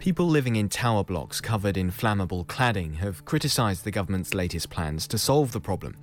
People living in tower blocks covered in flammable cladding have criticised the government's latest plans to solve the problem.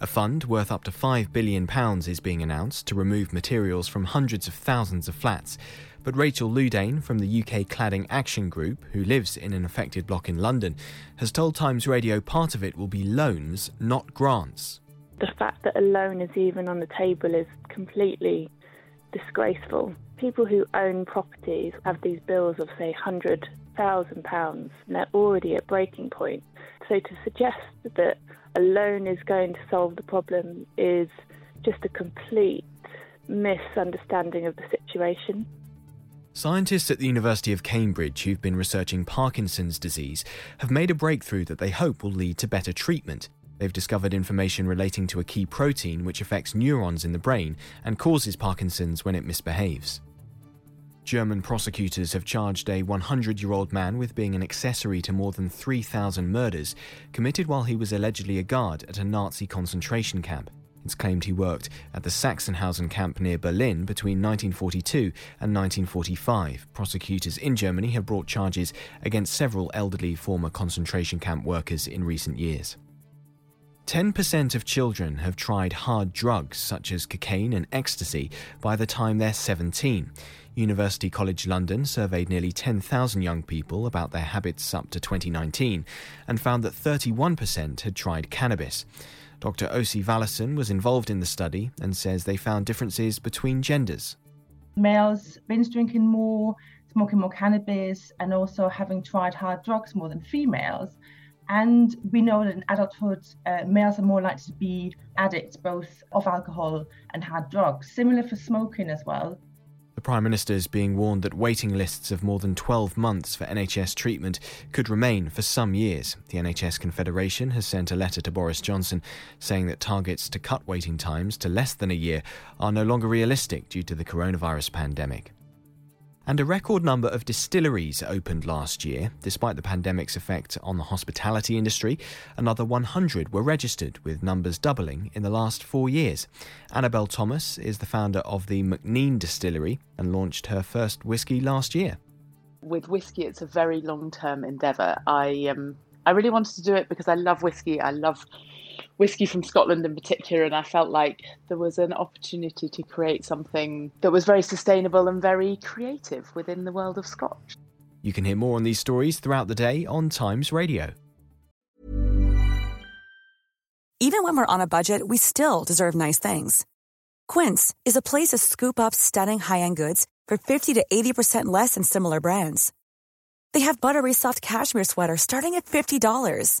A fund worth up to £5 billion is being announced to remove materials from hundreds of thousands of flats. But Rachel Ludane from the UK Cladding Action Group, who lives in an affected block in London, has told Times Radio part of it will be loans, not grants. The fact that a loan is even on the table is completely disgraceful. People who own properties have these bills of, say, £100,000 and they're already at breaking point. So to suggest that a loan is going to solve the problem is just a complete misunderstanding of the situation. Scientists at the University of Cambridge who've been researching Parkinson's disease have made a breakthrough that they hope will lead to better treatment. They've discovered information relating to a key protein which affects neurons in the brain and causes Parkinson's when it misbehaves. German prosecutors have charged a 100 year old man with being an accessory to more than 3,000 murders committed while he was allegedly a guard at a Nazi concentration camp. It's claimed he worked at the Sachsenhausen camp near Berlin between 1942 and 1945. Prosecutors in Germany have brought charges against several elderly former concentration camp workers in recent years. 10% of children have tried hard drugs such as cocaine and ecstasy by the time they're 17. University College London surveyed nearly 10,000 young people about their habits up to 2019 and found that 31% had tried cannabis. Dr. Aase Villadsen was involved in the study and says they found differences between genders. Males binge drinking more, smoking more cannabis, and also having tried hard drugs more than females. And we know that in adulthood, uh, males are more likely to be addicts both of alcohol and hard drugs. Similar for smoking as well. The Prime Minister is being warned that waiting lists of more than 12 months for NHS treatment could remain for some years. The NHS Confederation has sent a letter to Boris Johnson saying that targets to cut waiting times to less than a year are no longer realistic due to the coronavirus pandemic. And a record number of distilleries opened last year. Despite the pandemic's effect on the hospitality industry, another 100 were registered, with numbers doubling in the last four years. Annabel Thomas is the founder of the Nc'nean Distillery and launched her first whisky last year. With whisky, it's a very long term endeavour. I, um, I really wanted to do it because I love whisky. I love whiskey from Scotland in particular, and I felt like there was an opportunity to create something that was very sustainable and very creative within the world of Scotch. You can hear more on these stories throughout the day on Times Radio. Even when we're on a budget, we still deserve nice things. Quince is a place to scoop up stunning high end goods for 50 to 80% less than similar brands. They have buttery soft cashmere sweaters starting at $50